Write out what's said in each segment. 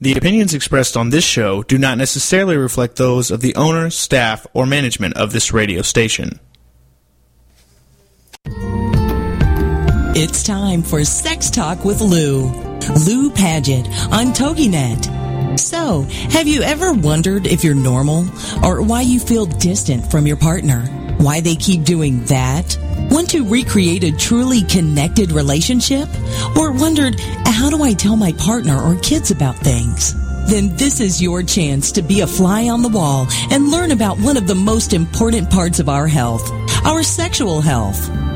The opinions expressed on this show do not necessarily reflect those of the owner, staff, or management of this radio station. It's time for Sex Talk with Lou. Lou Paget on TogiNet. So, have you ever wondered if you're normal or why you feel distant from your partner? Why they keep doing that? Want to recreate a truly connected relationship? Or wondered, how do I tell my partner or kids about things? Then this is your chance to be a fly on the wall and learn about one of the most important parts of our health, our sexual health.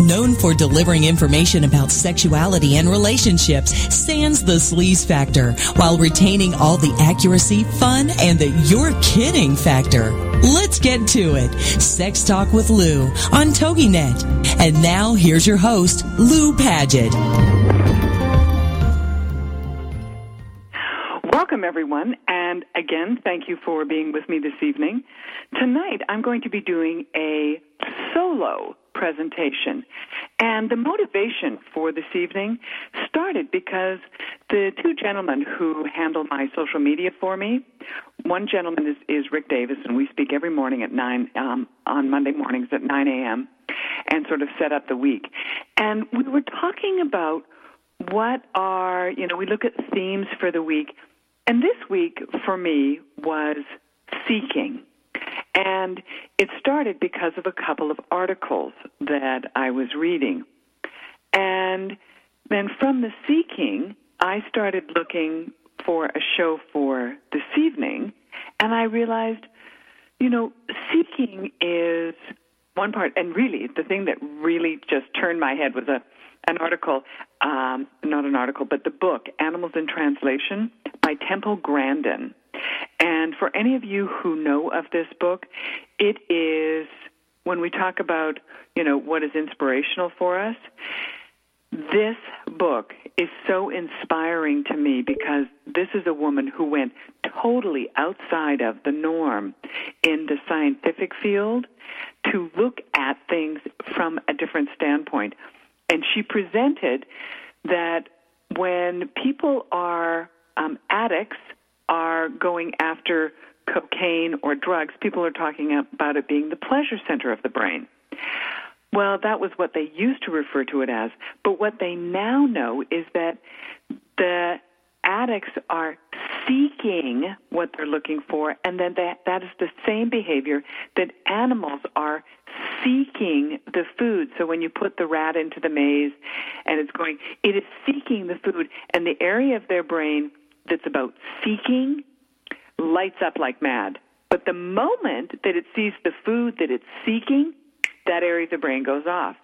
Known for delivering information about sexuality and relationships, sans the sleaze factor, while retaining all the accuracy, fun, and the you're kidding factor. Let's get to it. Sex Talk with Lou on TogiNet. And now here's your host, Lou Paget. Welcome, everyone, and again, thank you for being with me this evening. Tonight, I'm going to be doing a solo presentation. And the motivation for this evening started because the two gentlemen who handle my social media for me, one gentleman is, is Rick Davis, and we speak every morning at 9, um, on Monday mornings at 9 a.m., and sort of set up the week. And we were talking about what are, you know, we look at themes for the week. And this week for me was seeking. And it started because of a couple of articles that I was reading. And then from the seeking, I started looking for a show for this evening, and I realized, you know, seeking is one part, and really the thing that really just turned my head was a an article, um, not an article, but the book Animals in Translation by Temple Grandin. And for any of you who know of this book, it is when we talk about, you know, what is inspirational for us, this book is so inspiring to me because this is a woman who went totally outside of the norm in the scientific field to look at things from a different standpoint. And she presented that when people are um, addicts, are going after cocaine or drugs, people are talking about it being the pleasure center of the brain. Well, that was what they used to refer to it as. But what they now know is that the addicts are seeking what they're looking for, and then that, that is the same behavior that animals are seeking the food. So when you put the rat into the maze and it's going, it is seeking the food, and the area of their brain that's about seeking lights up like mad. But the moment that it sees the food that it's seeking, that area of the brain goes off.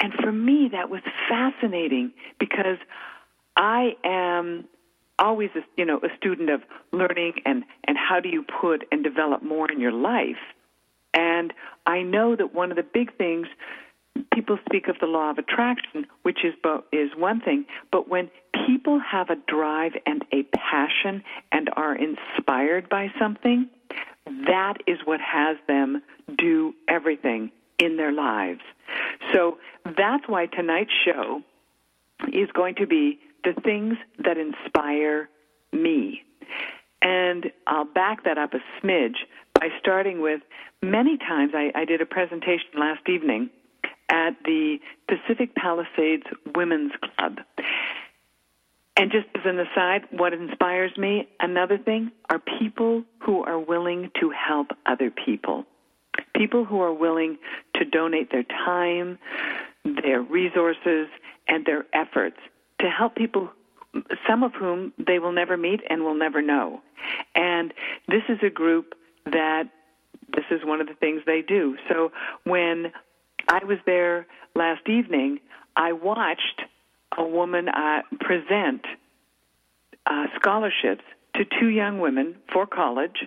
And for me, that was fascinating because I am always, a, you know, a student of learning and, and how do you put and develop more in your life. And I know that one of the big things people speak of the law of attraction, which is is one thing, but when people have a drive and a passion and are inspired by something, that is what has them do everything in their lives. So that's why tonight's show is going to be the things that inspire me. And I'll back that up a smidge by starting with many times I, I did a presentation last evening at the Pacific Palisades Women's Club. And just as an aside, what inspires me, another thing, are people who are willing to help other people. People who are willing to donate their time, their resources, and their efforts to help people, some of whom they will never meet and will never know. And this is a group that this is one of the things they do. So when I was there last evening. I watched a woman uh, present uh, scholarships to two young women for college,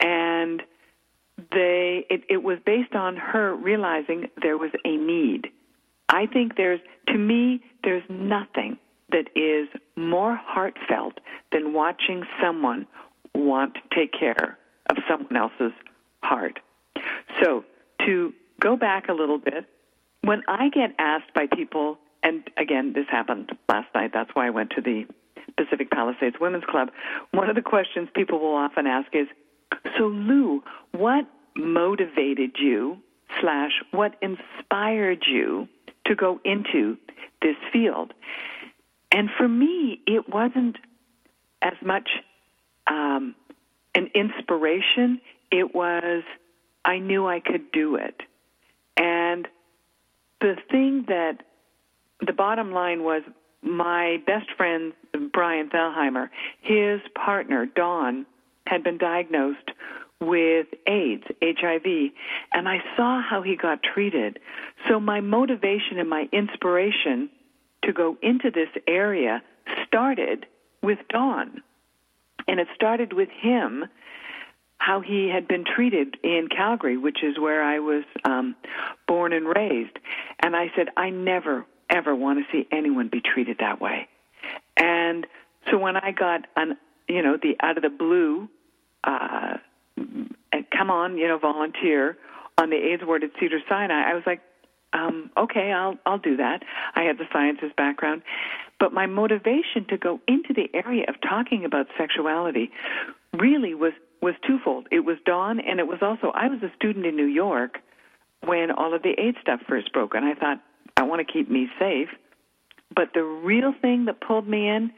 and they it, it was based on her realizing there was a need. I think there's to me there's nothing that is more heartfelt than watching someone want to take care of someone else's heart. So, to go back a little bit, when I get asked by people, and again, this happened last night, that's why I went to the Pacific Palisades Women's Club, one of the questions people will often ask is, so Lou, what motivated you slash what inspired you to go into this field? And for me, it wasn't as much um, an inspiration. It was I knew I could do it. And the thing that the bottom line was my best friend, Brian Thalheimer, his partner, Dawn, had been diagnosed with AIDS, HIV, and I saw how he got treated. So my motivation and my inspiration to go into this area started with Dawn. And it started with him, how he had been treated in Calgary, which is where I was um, born and raised. And I said, I never, ever want to see anyone be treated that way. And so when I got an, you know, the out of the blue, uh, come on, you know, volunteer on the AIDS ward at Cedar Sinai, I was like, um, okay, I'll I'll do that. I had the sciences background, but my motivation to go into the area of talking about sexuality really was was twofold. It was Dawn, and it was also I was a student in New York when all of the AIDS stuff first broke, and I thought I want to keep me safe. But the real thing that pulled me in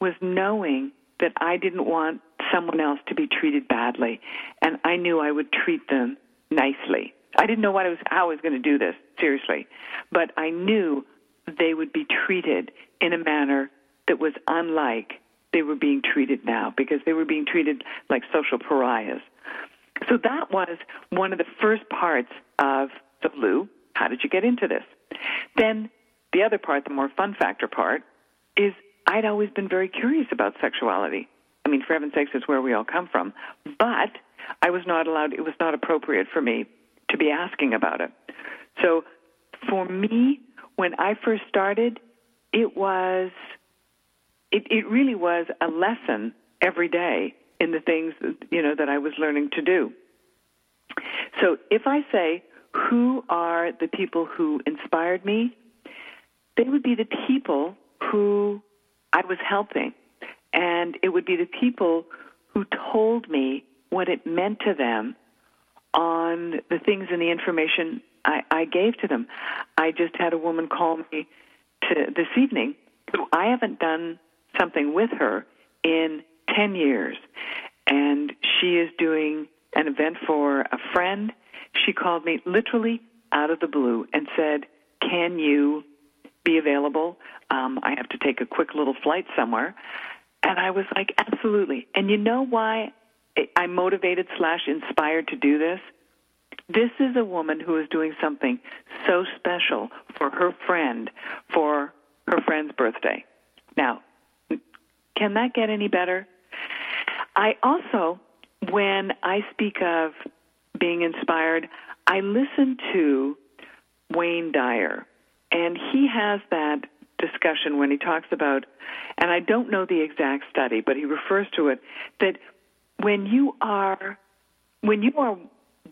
was knowing that I didn't want someone else to be treated badly, and I knew I would treat them nicely. I didn't know what I was, how I was going to do this, seriously, but I knew they would be treated in a manner that was unlike they were being treated now because they were being treated like social pariahs. So that was one of the first parts of the Lou. How did you get into this? Then the other part, the more fun factor part, is I'd always been very curious about sexuality. I mean, for heaven's sakes, it's where we all come from. But I was not allowed, it was not appropriate for me to be asking about it. So for me, when I first started, it was, it, it really was a lesson every day in the things, you know, that I was learning to do. So if I say, who are the people who inspired me? They would be the people who I was helping. And it would be the people who told me what it meant to them on the things and the information I, I gave to them. I just had a woman call me to this evening who I haven't done something with her in 10 years. And she is doing an event for a friend. She called me literally out of the blue and said, Can you be available? Um, I have to take a quick little flight somewhere. And I was like, Absolutely. And you know why I'm motivated slash inspired to do this? This is a woman who is doing something so special for her friend for her friend's birthday. Now, can that get any better? I also, when I speak of being inspired, I listen to Wayne Dyer, and he has that discussion when he talks about, and I don't know the exact study, but he refers to it, that when you are when you are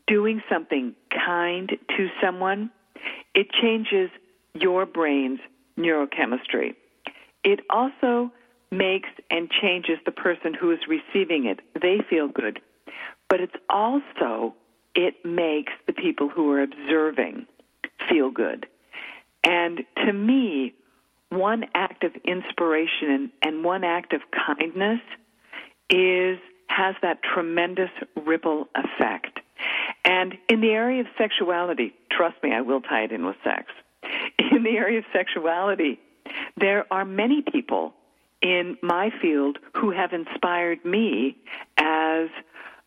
doing something kind to someone, it changes your brain's neurochemistry. It also makes and changes the person who is receiving it. They feel good. But it's also, it makes the people who are observing feel good. And to me, one act of inspiration and, one act of kindness is has that tremendous ripple effect. And in the area of sexuality, trust me, I will tie it in with sex. In the area of sexuality, there are many people in my field who have inspired me as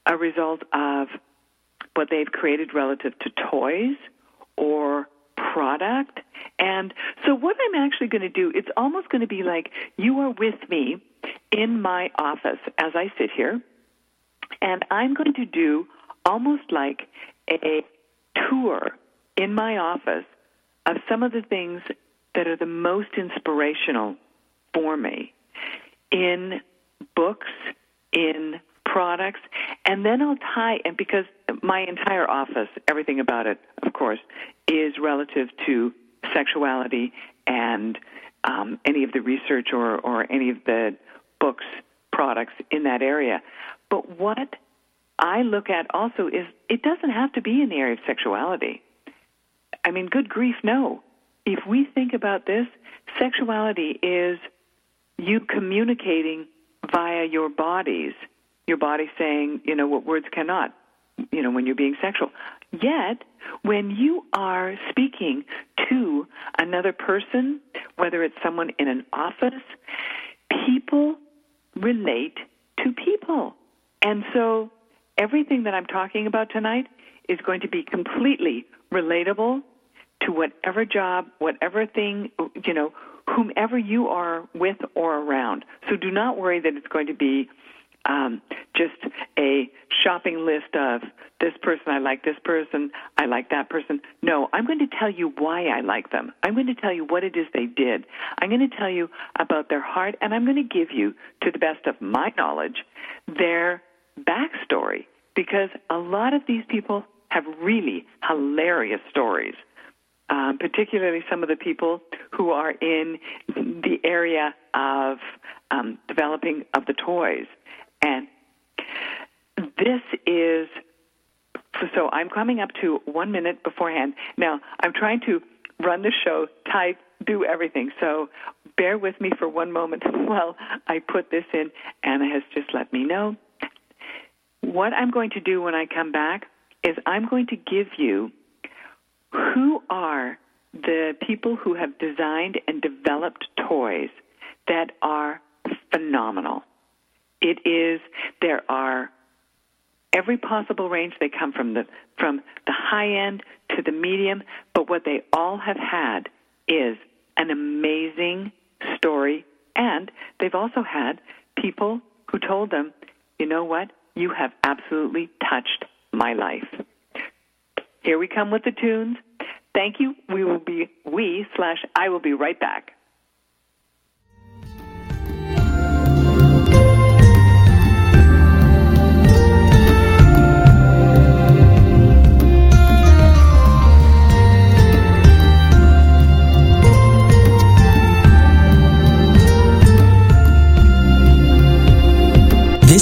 a result of what they've created relative to toys or product. And so, what I'm actually going to do, it's almost going to be like you are with me in my office as I sit here, and I'm going to do almost like a tour in my office of some of the things that are the most inspirational for me in books, in products, and then I'll tie, and because my entire office, everything about it, of course, is relative to sexuality and um, any of the research or, or any of the books, products in that area. But what I look at also is it doesn't have to be in the area of sexuality. I mean, good grief, no. If we think about this, sexuality is you communicating via your bodies, your body saying, you know, what words cannot, you know, when you're being sexual. Yet, when you are speaking to another person, whether it's someone in an office, people relate to people. And so everything that I'm talking about tonight is going to be completely relatable to whatever job, whatever thing, you know, whomever you are with or around. So do not worry that it's going to be um, just a shopping list of this person, I like this person, I like that person. No, I'm going to tell you why I like them. I'm going to tell you what it is they did. I'm going to tell you about their heart, and I'm going to give you, to the best of my knowledge, their backstory. Because a lot of these people have really hilarious stories. Um, particularly some of the people who are in the area of um, developing of the toys. And this is so I'm coming up to one minute beforehand. Now, I'm trying to run the show, type, do everything. So bear with me for one moment while I put this in. Anna has just let me know. What I'm going to do when I come back is I'm going to give you who are the people who have designed and developed toys that are phenomenal. It is, there are every possible range. They come from the, from the high end to the medium, but what they all have had is an amazing story, and they've also had people who told them, you know what, you have absolutely touched my life. Here we come with the tunes. Thank you. We will be, we slash I will be right back.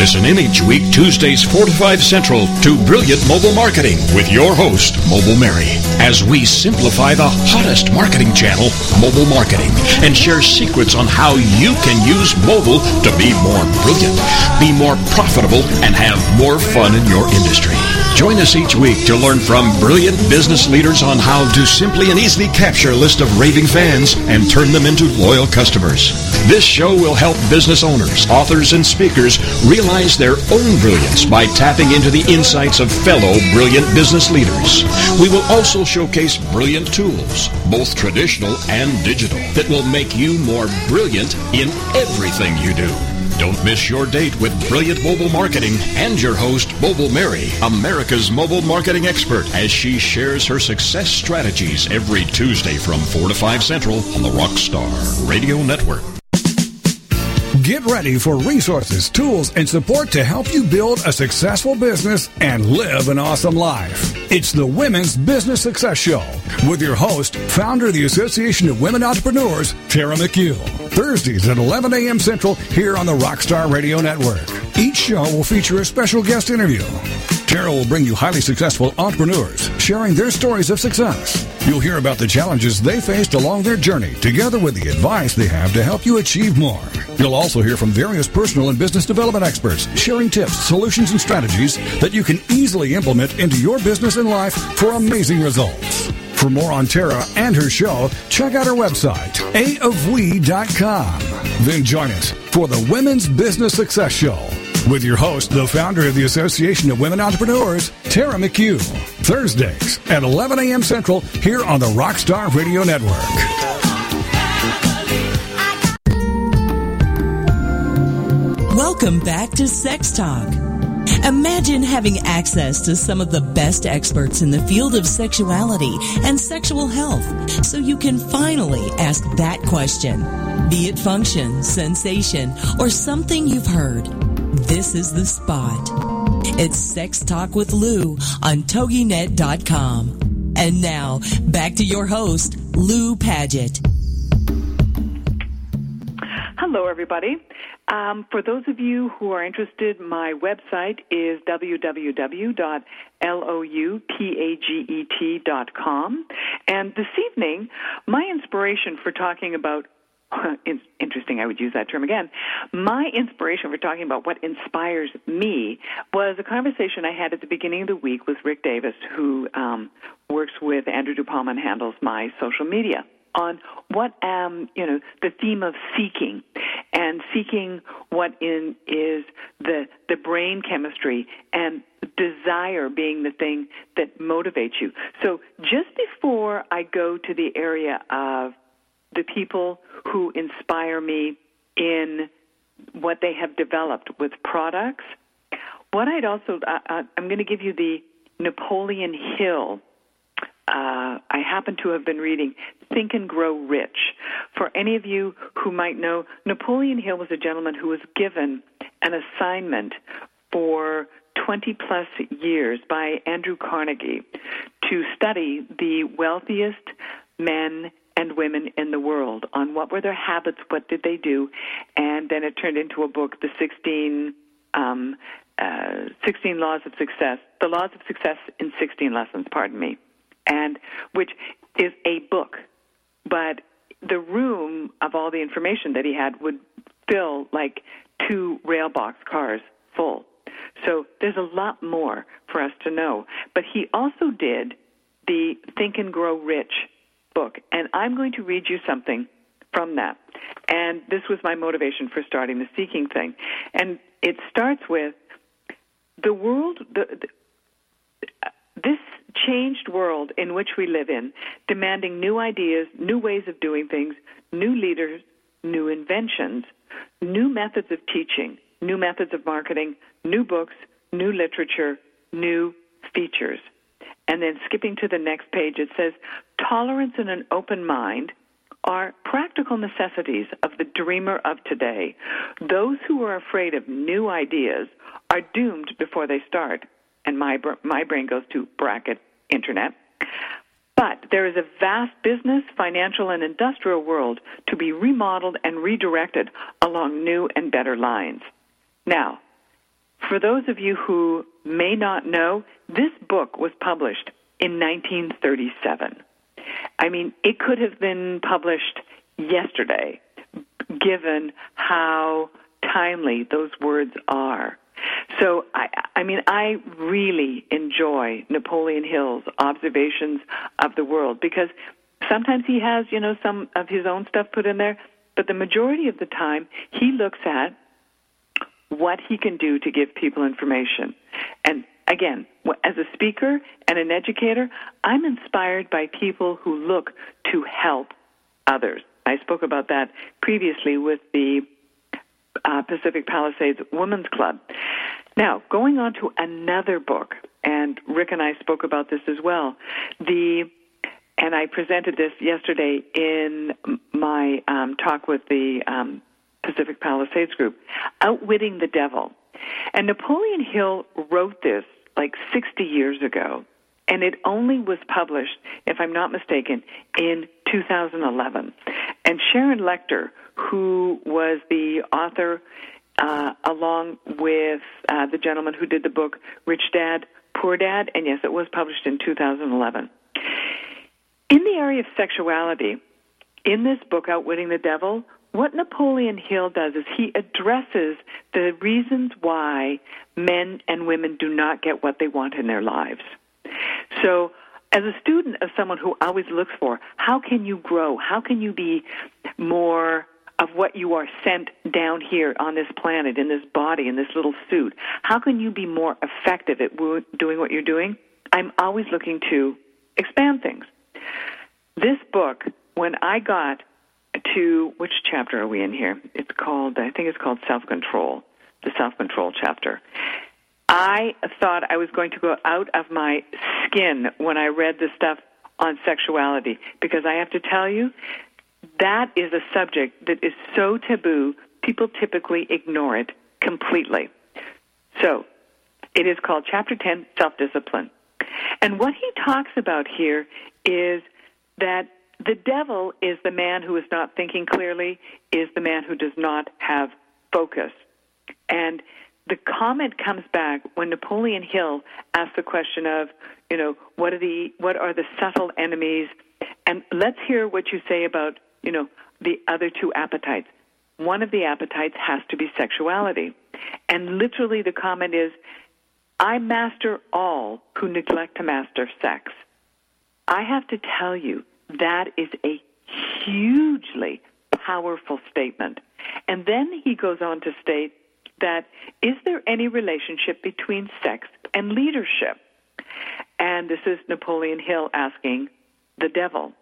Listen in each week, Tuesdays 4 to 5 Central, to Brilliant Mobile Marketing with your host, Mobile Mary, as we simplify the hottest marketing channel, mobile marketing, and share secrets on how you can use mobile to be more brilliant, be more profitable, and have more fun in your industry. Join us each week to learn from brilliant business leaders on how to simply and easily capture a list of raving fans and turn them into loyal customers. This show will help business owners, authors, and speakers realize their own brilliance by tapping into the insights of fellow brilliant business leaders. We will also showcase brilliant tools, both traditional and digital, that will make you more brilliant in everything you do. Don't miss your date with Brilliant Mobile Marketing and your host, Mobile Mary, America's mobile marketing expert, as she shares her success strategies every Tuesday from 4 to 5 Central on the Rockstar Radio Network. Get ready for resources, tools, and support to help you build a successful business and live an awesome life. It's the Women's Business Success Show with your host, founder of the Association of Women Entrepreneurs, Tara McHugh. Thursdays at 11 a.m. Central here on the Rockstar Radio Network. Each show will feature a special guest interview. Tara will bring you highly successful entrepreneurs sharing their stories of success. You'll hear about the challenges they faced along their journey, together with the advice they have to help you achieve more. You'll also hear from various personal and business development experts sharing tips, solutions, and strategies that you can easily implement into your business and life for amazing results. For more on Tara and her show, check out her website, aofwe.com. Then join us for the Women's Business Success Show with your host, the founder of the Association of Women Entrepreneurs, Tara McHugh. Thursdays at 11 a.m. Central here on the Rockstar Radio Network. Welcome back to Sex Talk. Imagine having access to some of the best experts in the field of sexuality and sexual health so you can finally ask that question. Be it function, sensation, or something you've heard. This is the spot. It's Sex Talk with Lou on TogiNet.com. And now, back to your host, Lou Paget. Hello, everybody. Um, for those of you who are interested, my website is www.loupaget.com. And this evening, my inspiration for talking about interesting, I would use that term again. My inspiration for talking about what inspires me was a conversation I had at the beginning of the week with Rick Davis, who um, works with Andrew DuPalma and handles my social media on what um you know the theme of seeking and seeking what in is the the brain chemistry and desire being the thing that motivates you so just before i go to the area of the people who inspire me in what they have developed with products what i'd also uh, uh i'm going to give you the napoleon hill uh, I happen to have been reading Think and Grow Rich. For any of you who might know, Napoleon Hill was a gentleman who was given an assignment for 20 plus years by Andrew Carnegie to study the wealthiest men and women in the world on what were their habits, what did they do, and then it turned into a book, The 16 um, uh, 16 Laws of Success, The Laws of Success in 16 Lessons, pardon me and which is a book. But the room of all the information that he had would fill like two rail box cars full. So there's a lot more for us to know. But he also did the Think and Grow Rich book, and I'm going to read you something from that. And this was my motivation for starting the seeking thing. And it starts with the world, the, the, this changed world in which we live in, demanding new ideas, new ways of doing things, new leaders, new inventions, new methods of teaching, new methods of marketing, new books, new literature, new features. And then skipping to the next page, it says tolerance and an open mind are practical necessities of the dreamer of today. Those who are afraid of new ideas are doomed before they start. And my, my brain goes to bracket internet. But there is a vast business, financial, and industrial world to be remodeled and redirected along new and better lines. Now, for those of you who may not know, this book was published in 1937. I mean, it could have been published yesterday, given how timely those words are. So I, I mean, I really enjoy Napoleon Hill's observations of the world because sometimes he has, you know, some of his own stuff put in there, but the majority of the time he looks at what he can do to give people information. And again, as a speaker and an educator, I'm inspired by people who look to help others. I spoke about that previously with the uh, Pacific Palisades Women's Club. Now, going on to another book, and Rick and I spoke about this as well. The and I presented this yesterday in my um, talk with the um, Pacific Palisades group, Outwitting the Devil. And Napoleon Hill wrote this like 60 years ago, and it only was published, if I'm not mistaken, in 2011. And Sharon Lechter, who was the author uh, along with uh, the gentleman who did the book Rich Dad, Poor Dad, and yes, it was published in 2011. In the area of sexuality, in this book, Outwitting the Devil, what Napoleon Hill does is he addresses the reasons why men and women do not get what they want in their lives. So, as a student of someone who always looks for how can you grow? How can you be more of what you are sent down here on this planet, in this body, in this little suit. How can you be more effective at doing what you're doing? I'm always looking to expand things. This book, when I got to which chapter are we in here? It's called, I think it's called Self Control, the Self Control chapter. I thought I was going to go out of my skin when I read the stuff on sexuality because I have to tell you, that is a subject that is so taboo, people typically ignore it completely. So, it is called Chapter 10 Self Discipline. And what he talks about here is that the devil is the man who is not thinking clearly, is the man who does not have focus. And the comment comes back when Napoleon Hill asks the question of, you know, what are the what are the subtle enemies? And let's hear what you say about, you know, the other two appetites. One of the appetites has to be sexuality. And literally the comment is, I master all who neglect to master sex. I have to tell you, that is a hugely powerful statement. And then he goes on to state that is there any relationship between sex and leadership? And this is Napoleon Hill asking the devil.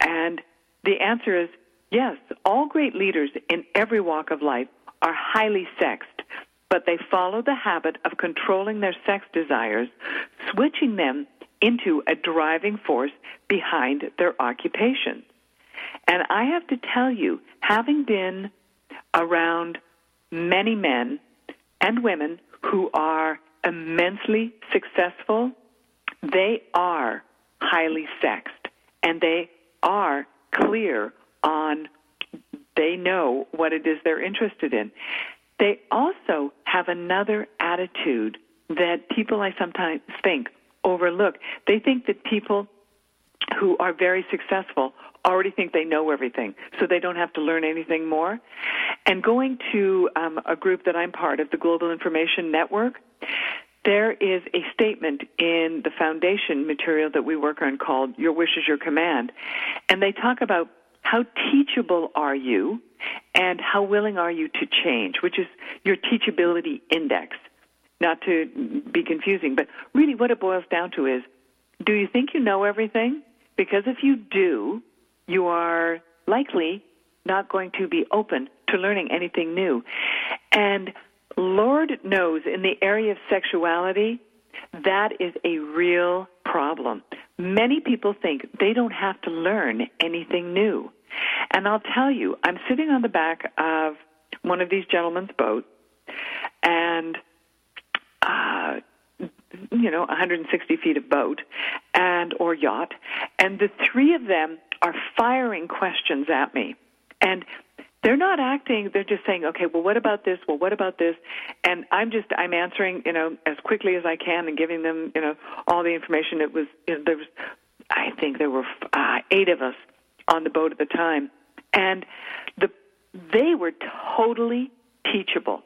And the answer is yes, all great leaders in every walk of life are highly sexed, but they follow the habit of controlling their sex desires, switching them into a driving force behind their occupation. And I have to tell you, having been around many men and women who are immensely successful, they are highly sexed and they are clear on they know what it is they're interested in. They also have another attitude that people I sometimes think overlook. They think that people who are very successful already think they know everything, so they don't have to learn anything more. And going to um, a group that I'm part of, the Global Information Network, there is a statement in the foundation material that we work on called Your Wish is Your Command. And they talk about how teachable are you and how willing are you to change, which is your teachability index not to be confusing, but really what it boils down to is do you think you know everything? Because if you do, you are likely not going to be open to learning anything new. And Lord knows in the area of sexuality, that is a real problem. Many people think they don't have to learn anything new. And I'll tell you, I'm sitting on the back of one of these gentlemen's boats, and uh, you know, 160 feet of boat and or yacht, and the three of them are firing questions at me, and they're not acting. They're just saying, okay, well, what about this? Well, what about this? And I'm just I'm answering, you know, as quickly as I can and giving them, you know, all the information. It was you know, there was, I think there were uh, eight of us on the boat at the time, and the they were totally teachable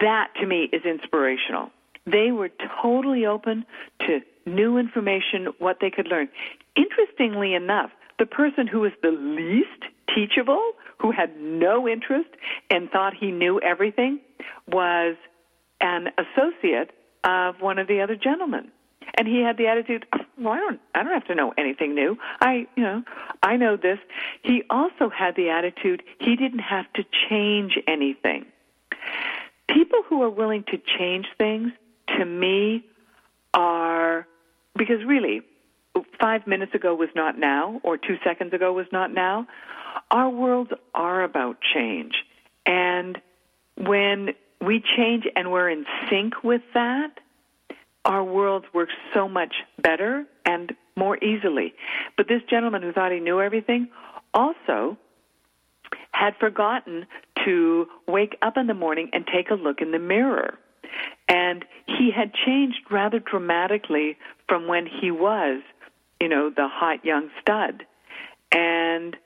that to me is inspirational. They were totally open to new information, what they could learn. Interestingly enough, the person who was the least teachable, who had no interest and thought he knew everything, was an associate of one of the other gentlemen. And he had the attitude, well, I don't, I don't have to know anything new. I, you know, I know this. He also had the attitude he didn't have to change anything people who are willing to change things, to me, are because really, five minutes ago was not now, or two seconds ago was not now. Our worlds are about change. And when we change and we're in sync with that, our worlds work so much better and more easily. But this gentleman who thought he knew everything also had forgotten to wake up in the morning and take a look in the mirror. And he had changed rather dramatically from when he was, you know, the hot young stud. And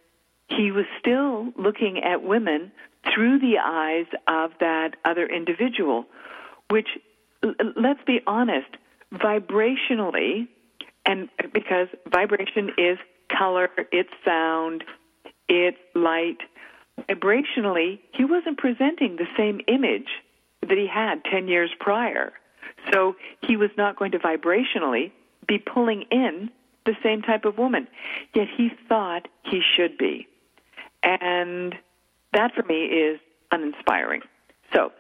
he was still looking at women through the eyes of that other individual, which, let's be honest, vibrationally, and because vibration is color, it's sound, It's light. Vibrationally, he wasn't presenting the same image that he had 10 years prior. So he was not going to vibrationally be pulling in the same type of woman. Yet he thought he should be. And that for me is uninspiring. So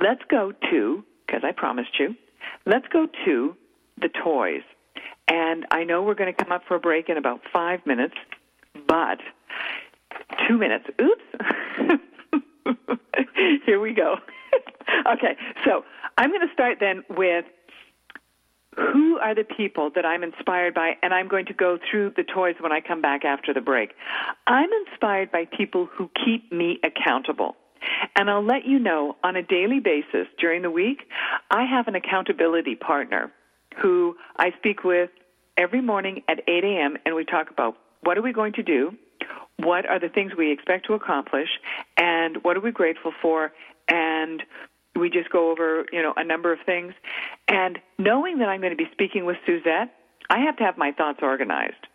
let's go to, because I promised you, let's go to the toys. And I know we're going to come up for a break in about five minutes, but two minutes. Oops. Here we go. okay, so I'm going to start then with who are the people that I'm inspired by, and I'm going to go through the toys when I come back after the break. I'm inspired by people who keep me accountable. And I'll let you know on a daily basis during the week, I have an accountability partner who I speak with every morning at 8 a.m. and we talk about what are we going to do, what are the things we expect to accomplish, and what are we grateful for, and we just go over, you know, a number of things. And knowing that I'm going to be speaking with Suzette, I have to have my thoughts organized.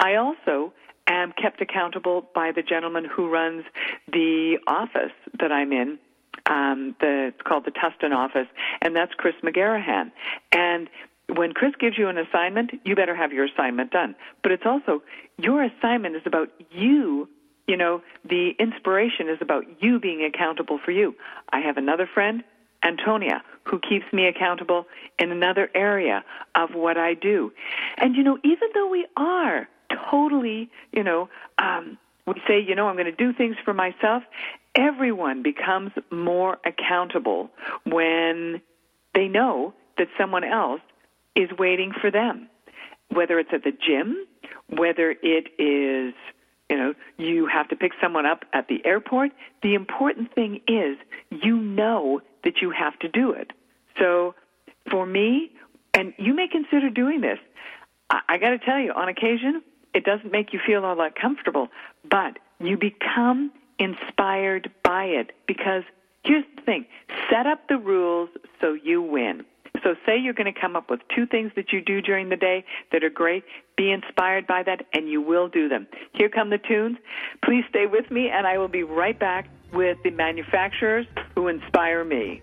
I also am kept accountable by the gentleman who runs the office that I'm in. Um, the, it's called the Tustin office, and that's Chris McGarahan. And when Chris gives you an assignment, you better have your assignment done. But it's also your assignment is about you. You know, the inspiration is about you being accountable for you. I have another friend, Antonia, who keeps me accountable in another area of what I do. And you know, even though we are totally, you know, um, we say, you know, I'm going to do things for myself, everyone becomes more accountable when they know that someone else is waiting for them, whether it's at the gym, whether it is, you know, you have to pick someone up at the airport. The important thing is you know that you have to do it. So for me, and you may consider doing this, I, I got to tell you, on occasion, it doesn't make you feel all that comfortable, but you become inspired by it because here's the thing set up the rules so you win. So say you're going to come up with two things that you do during the day that are great. Be inspired by that and you will do them. Here come the tunes. Please stay with me and I will be right back with the manufacturers who inspire me.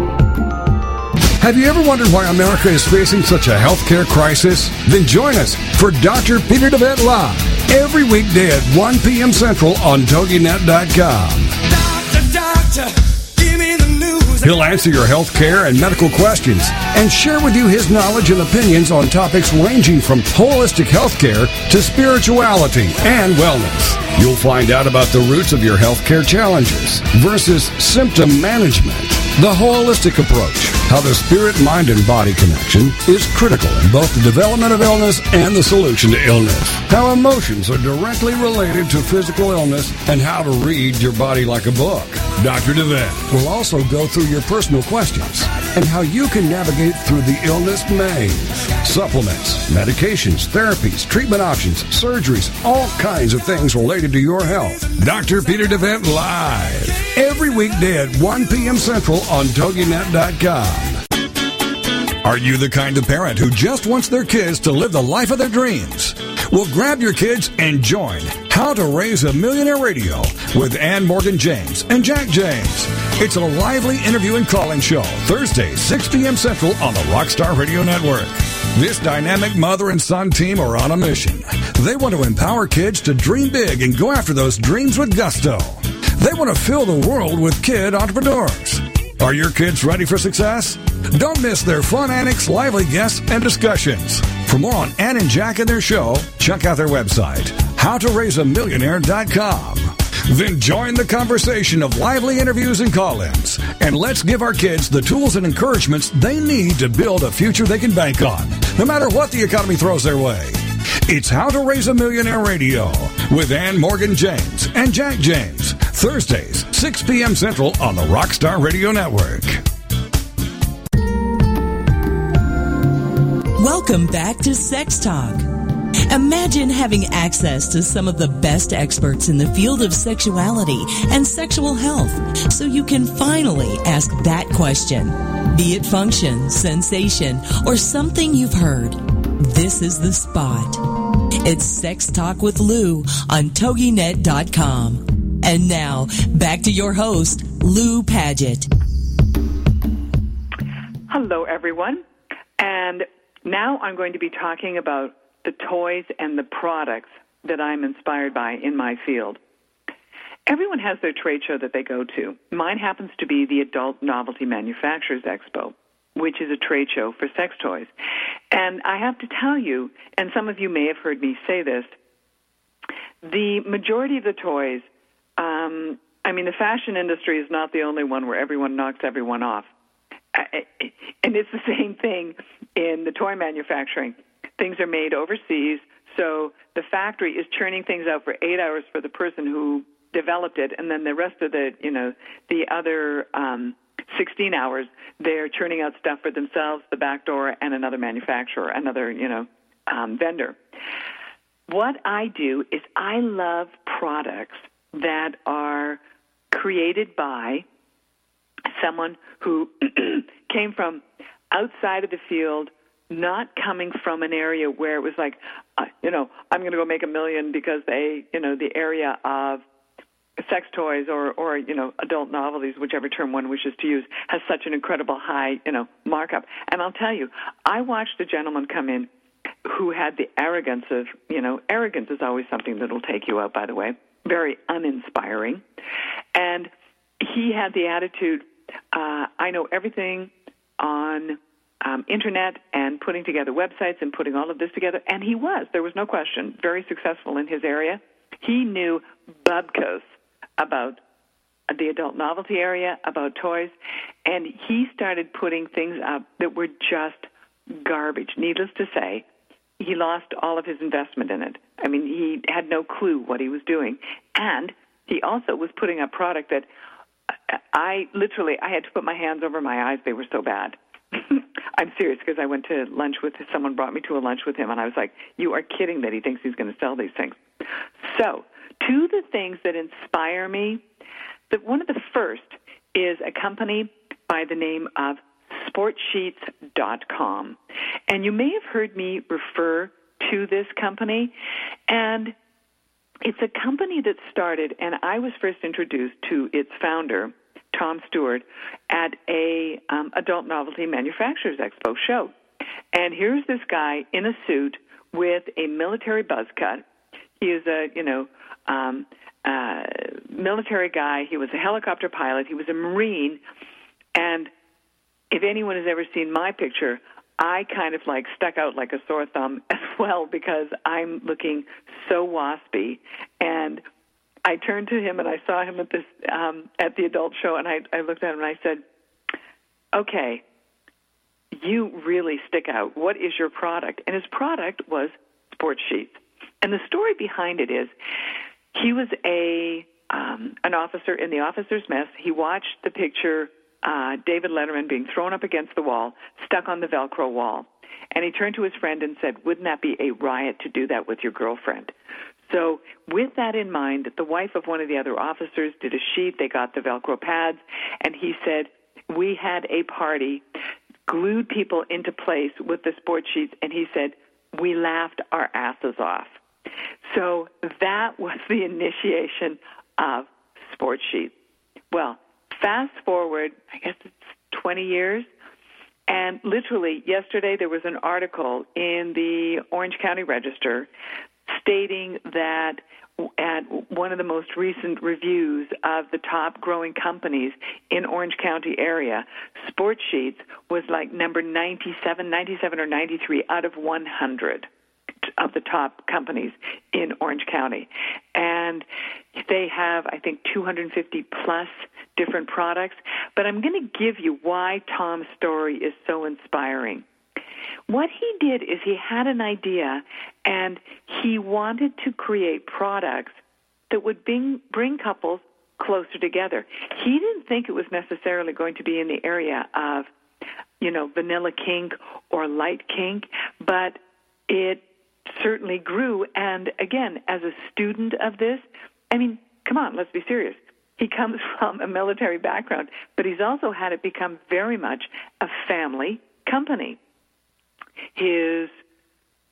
Have you ever wondered why America is facing such a healthcare crisis? Then join us for Dr. Peter DeVette Live every weekday at 1 p.m. Central on TogiNet.com. Doctor, doctor, give me the news. He'll answer your health care and medical questions and share with you his knowledge and opinions on topics ranging from holistic healthcare to spirituality and wellness. You'll find out about the roots of your healthcare challenges versus symptom management, the holistic approach, how the spirit, mind, and body connection is critical in both the development of illness and the solution to illness, how emotions are directly related to physical illness, and how to read your body like a book. Dr. DeVette will also go through your personal questions and how you can navigate through the illness maze. Supplements, medications, therapies, treatment options, surgeries, all kinds of things related to your health. Dr. Peter DeVette Live. Every weekday at 1 p.m. Central on TogiNet.com. Are you the kind of parent who just wants their kids to live the life of their dreams? Well, grab your kids and join How to Raise a Millionaire Radio with Ann Morgan James and Jack James. It's a lively interview and calling show, Thursday, 6 p.m. Central on the Rockstar Radio Network. This dynamic mother and son team are on a mission. They want to empower kids to dream big and go after those dreams with gusto. They want to fill the world with kid entrepreneurs. Are your kids ready for success? Don't miss their fun antics, lively guests, and discussions. For more on Ann and Jack and their show, check out their website, howtoraiseamillionaire.com. Then join the conversation of lively interviews and call ins. And let's give our kids the tools and encouragements they need to build a future they can bank on, no matter what the economy throws their way. It's How to Raise a Millionaire Radio with Ann Morgan James and Jack James. Thursdays, 6 p.m. Central on the Rockstar Radio Network. Welcome back to Sex Talk. Imagine having access to some of the best experts in the field of sexuality and sexual health so you can finally ask that question. Be it function, sensation, or something you've heard. This is the spot. It's Sex Talk with Lou on TogiNet.com. And now, back to your host, Lou Paget. Hello, everyone. And now I'm going to be talking about the toys and the products that I'm inspired by in my field. Everyone has their trade show that they go to. Mine happens to be the Adult Novelty Manufacturers Expo, which is a trade show for sex toys. And I have to tell you, and some of you may have heard me say this, the majority of the toys, um, I mean, the fashion industry is not the only one where everyone knocks everyone off. And it's the same thing in the toy manufacturing. Things are made overseas, so the factory is churning things out for eight hours for the person who developed it, and then the rest of the, you know, the other um, 16 hours, they're churning out stuff for themselves, the back door, and another manufacturer, another, you know, um, vendor. What I do is I love products that are created by someone who came from outside of the field, not coming from an area where it was like, uh, you know, I'm going to go make a million because they, you know, the area of sex toys or, or you know adult novelties, whichever term one wishes to use, has such an incredible high you know markup. And I'll tell you, I watched a gentleman come in who had the arrogance of you know arrogance is always something that'll take you out. By the way, very uninspiring, and he had the attitude, uh, I know everything on um, internet and putting together websites and putting all of this together. And he was, there was no question, very successful in his area. He knew bubkas about the adult novelty area, about toys, and he started putting things up that were just garbage. Needless to say, he lost all of his investment in it. I mean, he had no clue what he was doing. And he also was putting up product that I literally I had to put my hands over my eyes. They were so bad. I'm serious because I went to lunch with someone brought me to a lunch with him, and I was like, "You are kidding that he thinks he's going to sell these things." So, two of the things that inspire me, that one of the first is a company by the name of Sportsheets.com, and you may have heard me refer to this company, and it's a company that started, and I was first introduced to its founder, Tom Stewart, at a um, adult novelty manufacturers expo show. And here's this guy in a suit with a military buzz cut. He is a, you know, um, uh, military guy. He was a helicopter pilot. He was a Marine. And if anyone has ever seen my picture, I kind of like stuck out like a sore thumb as well because I'm looking so waspy. And I turned to him and I saw him at this um, at the adult show, and I, I looked at him and I said, "Okay, you really stick out. What is your product?" And his product was Sportsheets. And the story behind it is, he was a um, an officer in the officers' mess. He watched the picture uh, David Letterman being thrown up against the wall, stuck on the Velcro wall. And he turned to his friend and said, Wouldn't that be a riot to do that with your girlfriend? So, with that in mind, the wife of one of the other officers did a sheet. They got the Velcro pads, and he said, We had a party, glued people into place with the Sportsheets, and he said, We laughed our asses off. So, that was the initiation of Sportsheets. Well, fast forward, I guess it's 20 years. And literally, yesterday there was an article in the Orange County Register stating that at one of the most recent reviews of the top growing companies in Orange County area, Sportsheets was like number 97, 97 or 93 out of 100 of the top companies in Orange County. And they have, I think, 250 plus different products. But I'm going to give you why Tom's story is so inspiring. What he did is he had an idea and he wanted to create products that would bring, bring couples closer together. He didn't think it was necessarily going to be in the area of, you know, vanilla kink or light kink, but it certainly grew. And again, as a student of this, I mean, come on, let's be serious. He comes from a military background, but he's also had it become very much a family company. His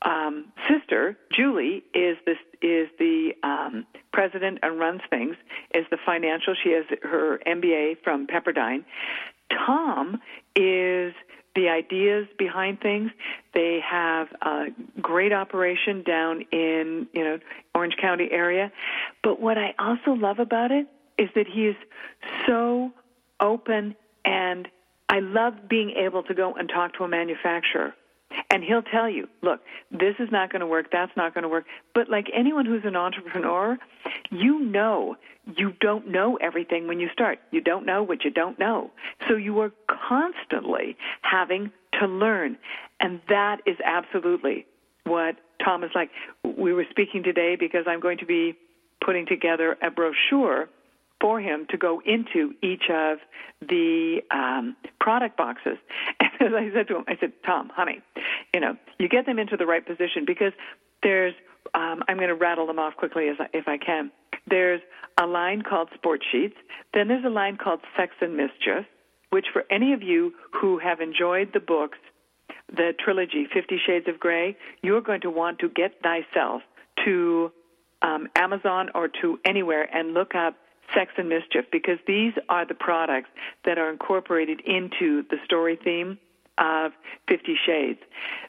um, sister Julie is this is the um, president and runs things. Is the financial. She has her MBA from Pepperdine. Tom is the ideas behind things. They have a great operation down in you know Orange County area. But what I also love about it is that he is so open and I love being able to go and talk to a manufacturer and he'll tell you, look, this is not going to work, that's not going to work. But like anyone who's an entrepreneur, you know you don't know everything when you start. You don't know what you don't know. So you are constantly having to learn. And that is absolutely what Tom is like. We were speaking today because I'm going to be putting together a brochure for him to go into each of the um, product boxes. And as I said to him, I said, Tom, honey, you know, you get them into the right position because there's, um, I'm going to rattle them off quickly as I, if I can. There's a line called Sport Sheets. Then there's a line called Sex and Mischief, which for any of you who have enjoyed the books, the trilogy, Fifty Shades of Grey, you're going to want to get thyself to um, Amazon or to anywhere and look up sex and mischief because these are the products that are incorporated into the story theme of Fifty Shades.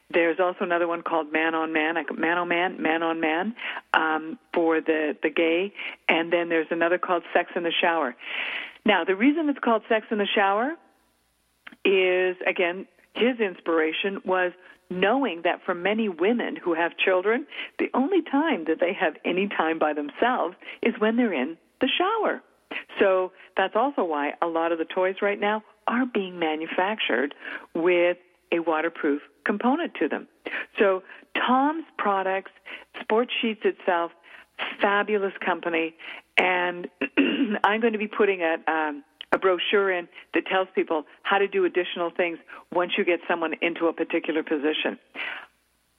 There's also another one called Man on Man, Man on Man, Man on Man, um, for the the gay, and then there's another called Sex in the Shower. Now, the reason it's called Sex in the Shower is again his inspiration was knowing that for many women who have children, the only time that they have any time by themselves is when they're in the shower. So that's also why a lot of the toys right now are being manufactured with a waterproof component to them. So Tom's products, Sports Sheets itself, fabulous company, and I'm going to be putting a, um, a brochure in that tells people how to do additional things once you get someone into a particular position.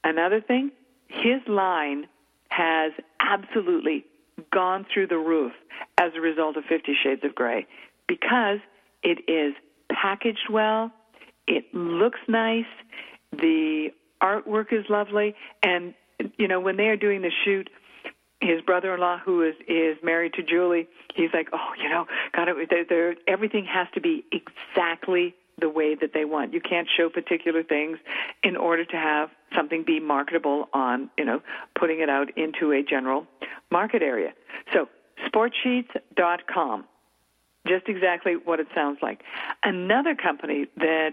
Another thing, his line has absolutely gone through the roof as a result of Fifty Shades of Grey because it is packaged well, it looks nice, the artwork is lovely, and you know when they are doing the shoot, his brother-in-law who is is married to Julie, he's like, oh, you know, it. They're, they're, everything has to be exactly the way that they want. You can't show particular things in order to have something be marketable on, you know, putting it out into a general market area. So, sportsheets.com. Just exactly what it sounds like. Another company that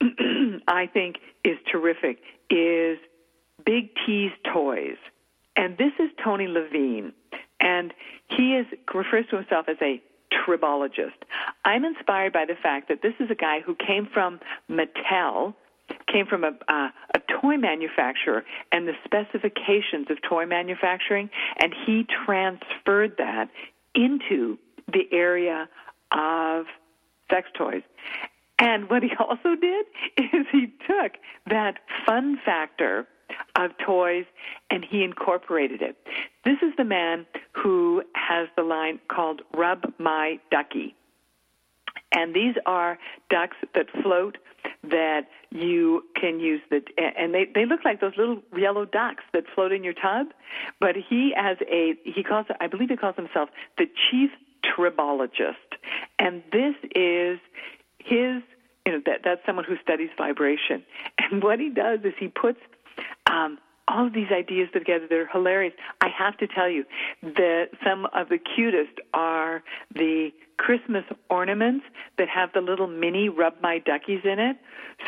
I think is terrific is Big Teaze Toys. And this is Tony Levine. And he is refers to himself as a tribologist. I'm inspired by the fact that this is a guy who came from Mattel, came from a, uh, a toy manufacturer and the specifications of toy manufacturing, and he transferred that into the area of sex toys. And what he also did is he took that fun factor of toys and he incorporated it. This is the man who has the line called Rub My Ducky. And these are ducks that float that you can use the and they they look like those little yellow ducks that float in your tub but he has a he calls i believe he calls himself the chief tribologist and this is his you know that that's someone who studies vibration and what he does is he puts um, all of these ideas together. They're hilarious. I have to tell you that some of the cutest are the Christmas ornaments that have the little mini rub my duckies in it.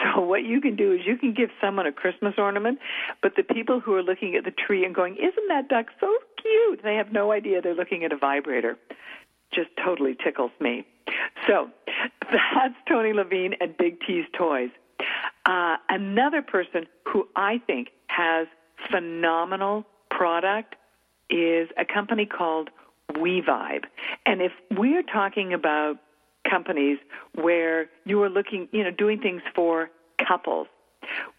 So what you can do is you can give someone a Christmas ornament, but the people who are looking at the tree and going, "Isn't that duck so cute?" They have no idea they're looking at a vibrator. Just totally tickles me. So that's Tony Levine and Big Teaze Toys. Uh, another person who I think has phenomenal product is a company called WeVibe. And if we're talking about companies where you are looking, you know, doing things for couples,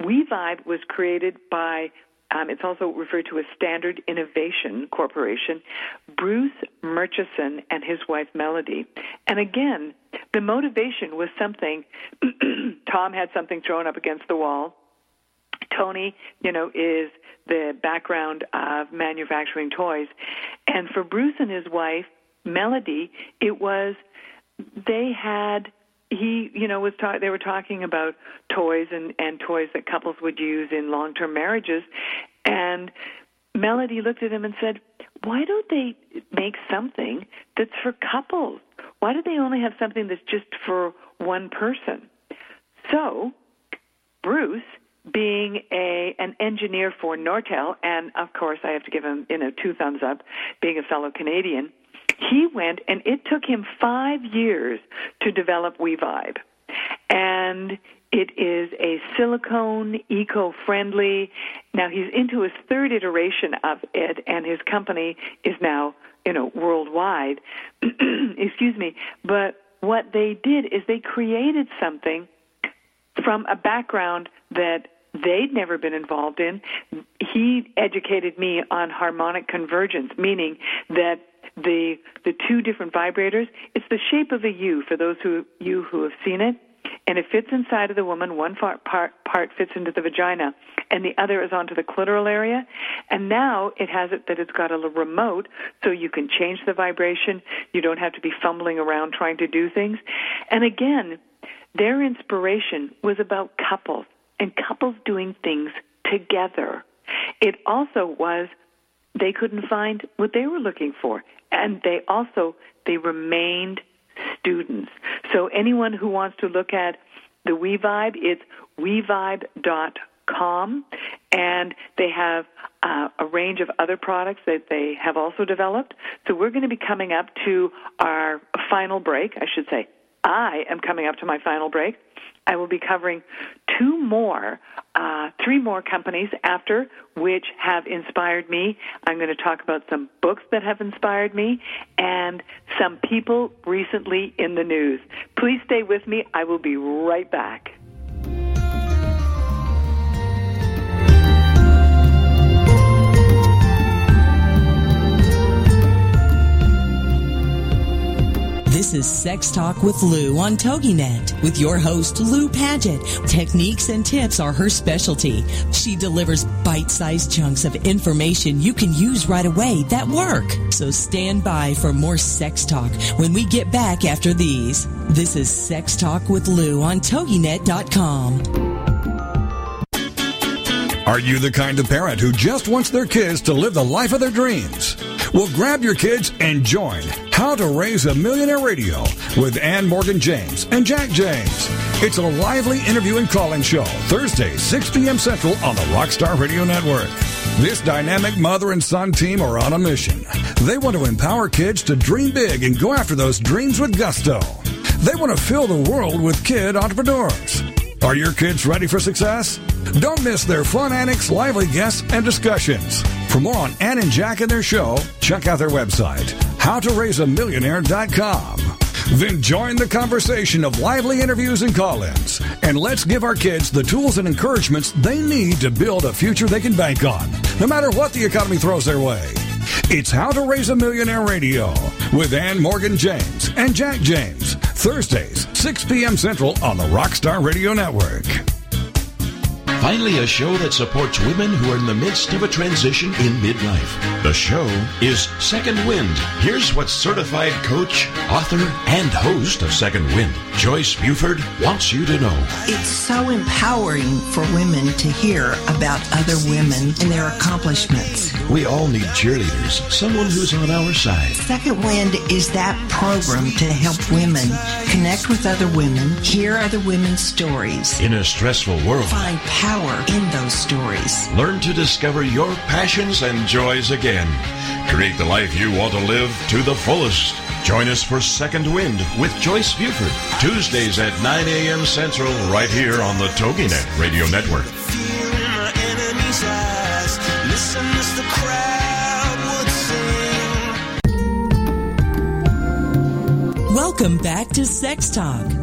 WeVibe was created by um, it's also referred to as Standard Innovation Corporation, Bruce Murison and his wife Melody. And again, the motivation was something, Tom had something thrown up against the wall. Tony, you know, is the background of manufacturing toys. And for Bruce and his wife, Melody, it was they had he you know was ta- they were talking about toys and and toys that couples would use in long-term marriages and Melody looked at him and said, "Why don't they make something that's for couples? Why do they only have something that's just for one person?" So, Bruce being a an engineer for Nortel, and of course I have to give him you know two thumbs up, being a fellow Canadian, he went and it took him five years to develop WeVibe, and it is a silicone, eco-friendly. Now he's into his third iteration of it, and his company is now you know worldwide. Excuse me, but what they did is they created something from a background that they'd never been involved in. He educated me on harmonic convergence, meaning that the the two different vibrators, it's the shape of a U for those who you who have seen it. And it fits inside of the woman. One part, part part fits into the vagina, and the other is onto the clitoral area. And now it has it that it's got a remote, so you can change the vibration. You don't have to be fumbling around trying to do things. And again, their inspiration was about couples and couples doing things together. It also was they couldn't find what they were looking for, and they also they remained students. So anyone who wants to look at the WeVibe, it's wevibe.com, and they have uh, a range of other products that they have also developed. So we're going to be coming up to our final break, I should say. I am coming up to my final break. I will be covering two more, uh, three more companies after which have inspired me. I'm going to talk about some books that have inspired me and some people recently in the news. Please stay with me. I will be right back. This is Sex Talk with Lou on TogiNet with your host, Lou Paget. Techniques and tips are her specialty. She delivers bite-sized chunks of information you can use right away that work. So stand by for more sex talk when we get back after these. This is Sex Talk with Lou on TogiNet.com. Are you the kind of parent who just wants their kids to live the life of their dreams? Well, grab your kids and join How to Raise a Millionaire Radio with Ann Morgan James and Jack James. It's a lively interview and call-in show, Thursday, 6 p.m. Central on the Rockstar Radio Network. This dynamic mother and son team are on a mission. They want to empower kids to dream big and go after those dreams with gusto. They want to fill the world with kid entrepreneurs. Are your kids ready for success? Don't miss their fun antics, lively guests, and discussions. For more on Ann and Jack and their show, check out their website, howtoraiseamillionaire.com. Then join the conversation of lively interviews and call ins. And let's give our kids the tools and encouragements they need to build a future they can bank on, no matter what the economy throws their way. It's How to Raise a Millionaire Radio with Ann Morgan James and Jack James. Thursdays, 6 p.m. Central on the Rockstar Radio Network. Finally, a show that supports women who are in the midst of a transition in midlife. The show is Second Wind. Here's what certified coach, author, and host of Second Wind, Joyce Buford, wants you to know. It's so empowering for women to hear about other women and their accomplishments. We all need cheerleaders, someone who's on our side. Second Wind is that program to help women connect with other women, hear other women's stories, In a stressful world, find power in those stories. learn to discover your passions and joys again. Create the life you want to live to the fullest. Join us for Second Wind with Joyce Buford, Tuesdays at 9 a.m. Central, right here on the TogiNet Radio Network. Fear in my Listen as the crowd would sing. Welcome back to Sex Talk.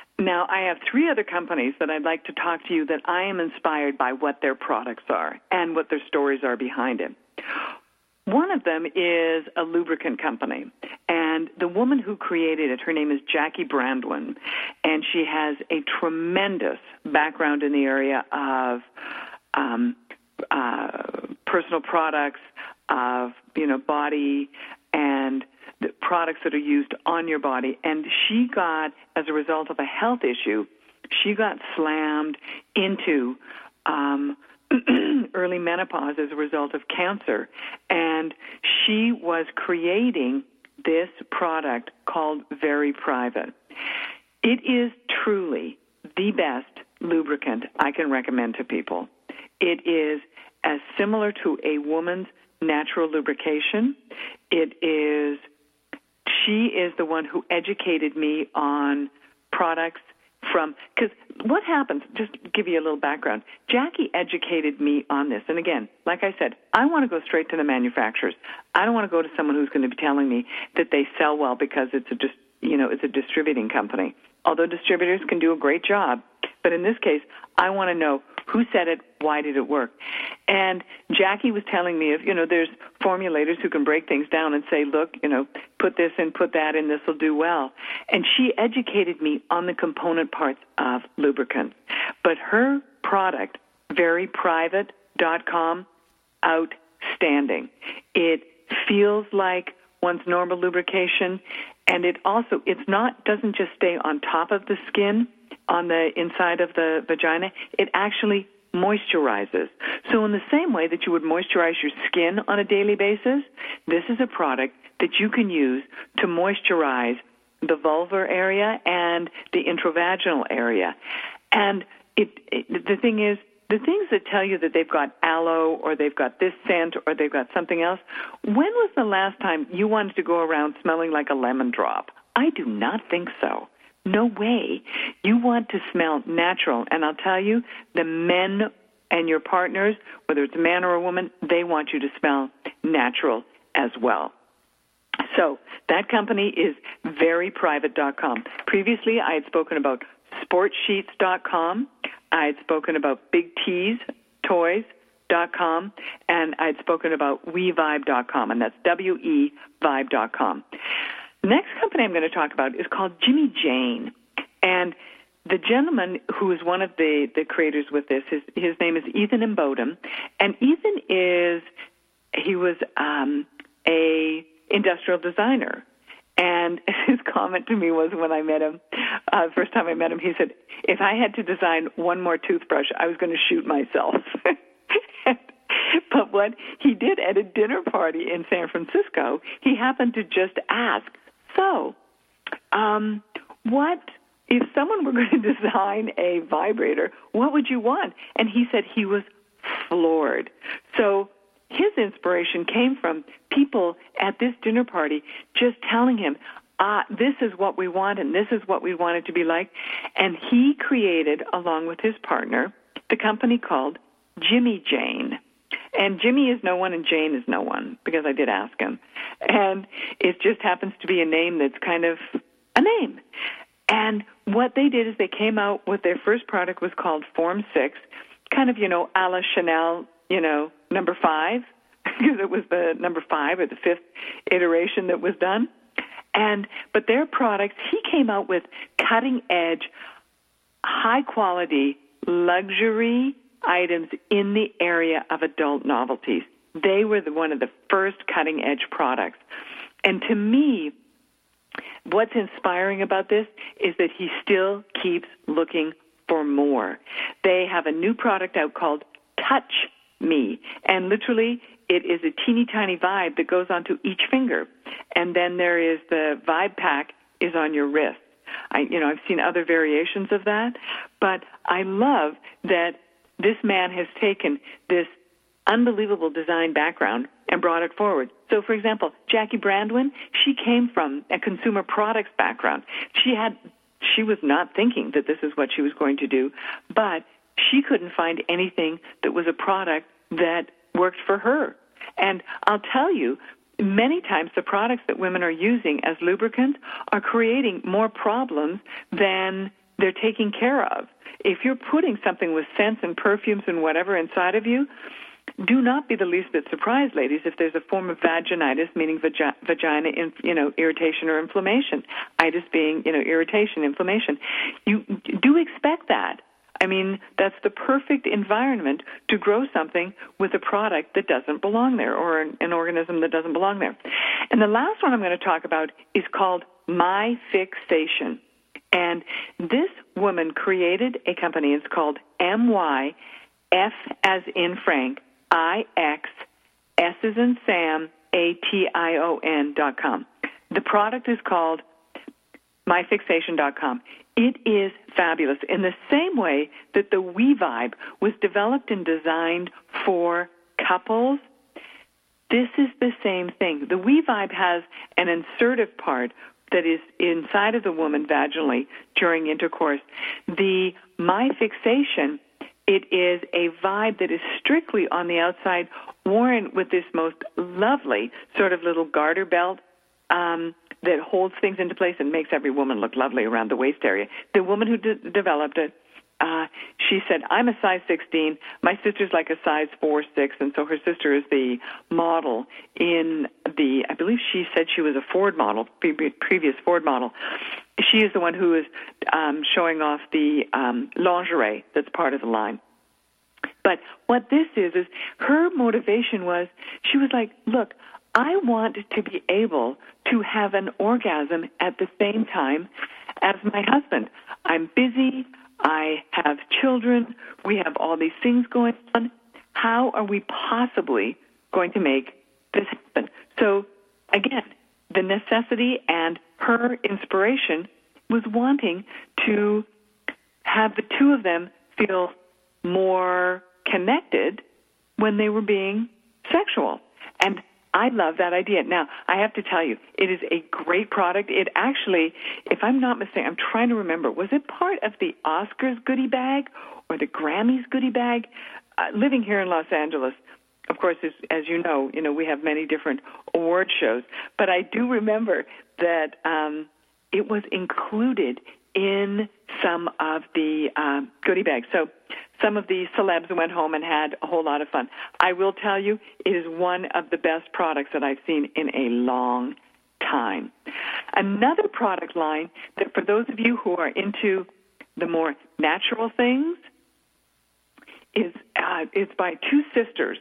Now, I have three other companies that I'd like to talk to you that I am inspired by what their products are and what their stories are behind it. One of them is a lubricant company, and the woman who created it, her name is Jackie Brandwynne, and she has a tremendous background in the area of um, uh, personal products, of you know body and products that are used on your body. And she got, as a result of a health issue, she got slammed into um, early menopause as a result of cancer. And she was creating this product called Very Private. It is truly the best lubricant I can recommend to people. It is as similar to a woman's natural lubrication. It is she is the one who educated me on products from because what happens just give you a little background jackie educated me on this and again like i said i want to go straight to the manufacturers i don't want to go to someone who's going to be telling me that they sell well because it's a just you know it's a distributing company although distributors can do a great job but in this case i want to know who said it? Why did it work? And Jackie was telling me if, you know, there's formulators who can break things down and say, look, you know, put this in, put that in, this will do well. And she educated me on the component parts of lubricants. But her product, veryprivate.com, outstanding. It feels like one's normal lubrication and it also it's not doesn't just stay on top of the skin on the inside of the vagina, it actually moisturizes. So, in the same way that you would moisturize your skin on a daily basis, this is a product that you can use to moisturize the vulvar area and the intravaginal area. And it, it, the thing is, the things that tell you that they've got aloe or they've got this scent or they've got something else, when was the last time you wanted to go around smelling like a lemon drop? I do not think so. No way. You want to smell natural. And I'll tell you, the men and your partners, whether it's a man or a woman, they want you to smell natural as well. So that company is veryprivate.com. Previously, I had spoken about sportsheets.com. I had spoken about Big Teaze toys.com, and I had spoken about wevibe.com, and that's W-E vibe.com. Next company I'm going to talk about is called Jimmy Jane. And the gentleman who is one of the, the creators with this, his, his name is Ethan Imboden. And Ethan is, he was um, a industrial designer. And his comment to me was when I met him, uh, the first time I met him, he said, if I had to design one more toothbrush, I was going to shoot myself. but what he did at a dinner party in San Francisco, he happened to just ask, so, um, what if someone were going to design a vibrator? What would you want? And he said he was floored. So his inspiration came from people at this dinner party just telling him, ah, this is what we want and this is what we want it to be like. And he created, along with his partner, the company called Jimmy Jane. And Jimmy is no one and Jane is no one because I did ask him. And it just happens to be a name that's kind of a name. And what they did is they came out with their first product was called Form 6, kind of, you know, a la Chanel, you know, number 5, because it was the number 5 or the fifth iteration that was done. And but their products, he came out with cutting edge, high quality, luxury items in the area of adult novelties. They were the, one of the first cutting edge products. And to me, what's inspiring about this is that he still keeps looking for more. They have a new product out called Touch Me, and literally it is a teeny tiny vibe that goes onto each finger, and then there is the vibe pack is on your wrist. I, you know, I've seen other variations of that, but I love that this man has taken this unbelievable design background and brought it forward. So, for example, Jackie Brandwynne, she came from a consumer products background. She had, she was not thinking that this is what she was going to do, but she couldn't find anything that was a product that worked for her. And I'll tell you, many times the products that women are using as lubricants are creating more problems than they're taking care of. If you're putting something with scents and perfumes and whatever inside of you, do not be the least bit surprised, ladies, if there's a form of vaginitis, meaning vagi- vagina, in, you know, irritation or inflammation. Itis being, you know, irritation, inflammation. You do expect that. I mean, that's the perfect environment to grow something with a product that doesn't belong there or an, an organism that doesn't belong there. And the last one I'm going to talk about is called My Fixsation. And this woman created a company. It's called MY, F as in Frank, I X, S as in Sam, A T I O N dot com. The product is called myfixsation.com. It is fabulous in the same way that the We Vibe was developed and designed for couples. This is the same thing. The We Vibe has an insertive part that is inside of the woman vaginally during intercourse. The My Fixsation, it is a vibe that is strictly on the outside, worn with this most lovely sort of little garter belt. Um, that holds things into place and makes every woman look lovely around the waist area. The woman who de- developed it, uh, she said, "I'm a size 16. My sister's like a size four, six, and so her sister is the model in the. I believe she said she was a Ford model, pre- previous Ford model. She is the one who is um, showing off the um, lingerie that's part of the line." But what this is is her motivation was she was like, "Look, I want to be able to have an orgasm at the same time as my husband. I'm busy. I have children. We have all these things going on. How are we possibly going to make this happen? So, again, the necessity and her inspiration was wanting to have the two of them feel more connected when they were being sexual. And I love that idea. Now, I have to tell you, it is a great product. It actually, if I'm not mistaken, I'm trying to remember, was it part of the Oscars goodie bag or the Grammys goodie bag? Uh, living here in Los Angeles, of course, as, as you know, you know we have many different award shows, but I do remember that um, it was included in some of the uh, goodie bags. So some of the celebs went home and had a whole lot of fun. I will tell you, it is one of the best products that I've seen in a long time. Another product line that for those of you who are into the more natural things is uh, it's by two sisters,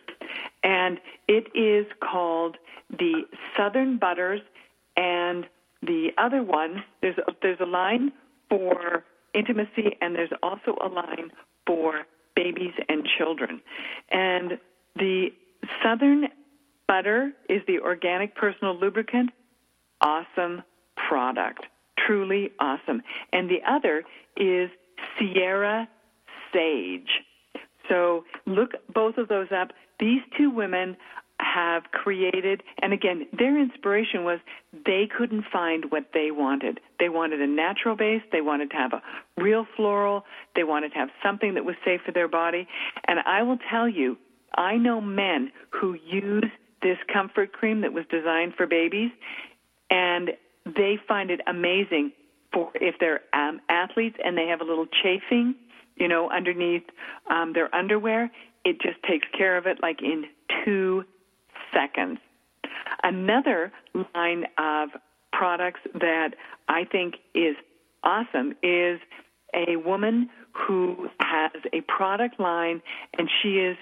and it is called the Southern Butters, and the other one there's a, there's a line for intimacy, and there's also a line for babies and children. And the Southern butter is the organic personal lubricant. Awesome product. Truly awesome. And the other is Sierra Sage. So look both of those up. These two women have created, and again, their inspiration was they couldn't find what they wanted. They wanted a natural base, they wanted to have a real floral, they wanted to have something that was safe for their body. And I will tell you, I know men who use this comfort cream that was designed for babies, and they find it amazing for if they're um, athletes and they have a little chafing, you know, underneath um, their underwear. It just takes care of it like in two seconds. Another line of products that I think is awesome is a woman who has a product line and she is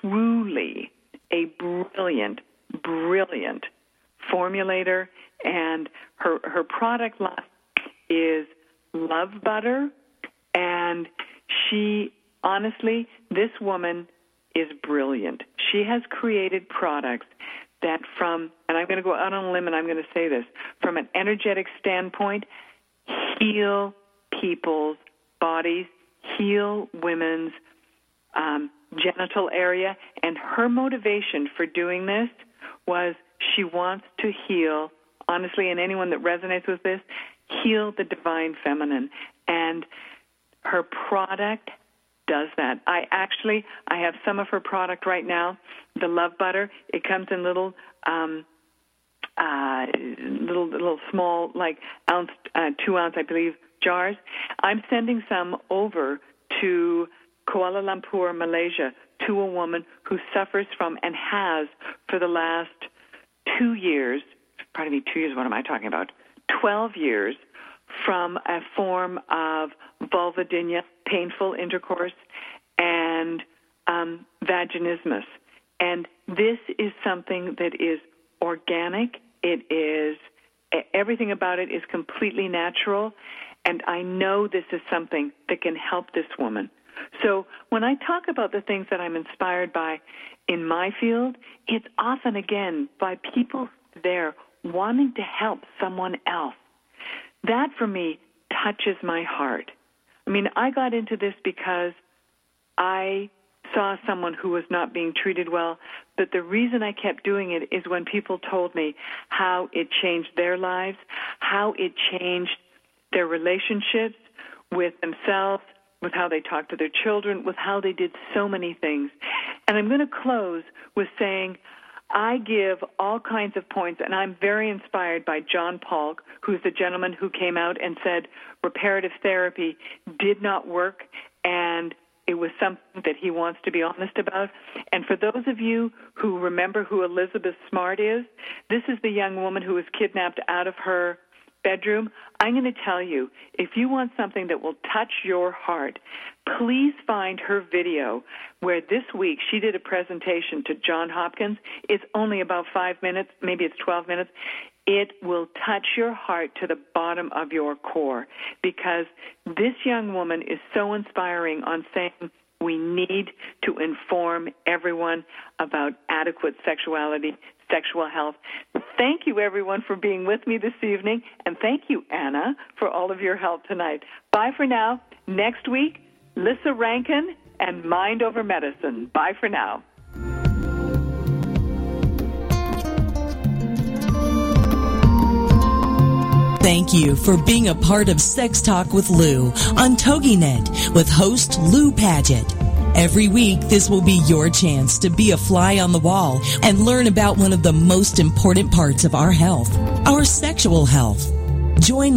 truly a brilliant, brilliant formulator and her her product line is love butter and she honestly this woman is brilliant. She has created products that from, and I'm going to go out on a limb and I'm going to say this, from an energetic standpoint, heal people's bodies, heal women's um, genital area. And her motivation for doing this was she wants to heal, honestly, and anyone that resonates with this, heal the divine feminine. And her product does that. I actually I have some of her product right now, the Love Butter. It comes in little um uh little little small like ounce uh, 2 ounce I believe jars. I'm sending some over to Kuala Lumpur, Malaysia, to a woman who suffers from and has for the last 2 years, pardon me, 2 years what am I talking about? 12 years from a form of vulvodynia, painful intercourse, and um, vaginismus. And this is something that is organic. It is everything about it is completely natural, and I know this is something that can help this woman. So when I talk about the things that I'm inspired by in my field, it's often again by people there wanting to help someone else that for me touches my heart. I mean, I got into this because I saw someone who was not being treated well, but the reason I kept doing it is when people told me how it changed their lives, how it changed their relationships with themselves, with how they talked to their children, with how they did so many things. And I'm going to close with saying I give all kinds of points, and I'm very inspired by John Paulk, who's the gentleman who came out and said reparative therapy did not work, and it was something that he wants to be honest about. And for those of you who remember who Elizabeth Smart is, this is the young woman who was kidnapped out of her bedroom, I'm going to tell you if you want something that will touch your heart, please find her video where this week she did a presentation to John Hopkins. It's only about five minutes, maybe it's 12 minutes. It will touch your heart to the bottom of your core because this young woman is so inspiring on saying, we need to inform everyone about adequate sexuality, sexual health. Thank you, everyone, for being with me this evening. And thank you, Anna, for all of your help tonight. Bye for now. Next week, Lissa Rankin and Mind Over Medicine. Bye for now. Thank you for being a part of Sex Talk with Lou on TogiNet with host Lou Paget. Every week, this will be your chance to be a fly on the wall and learn about one of the most important parts of our health, our sexual health. Join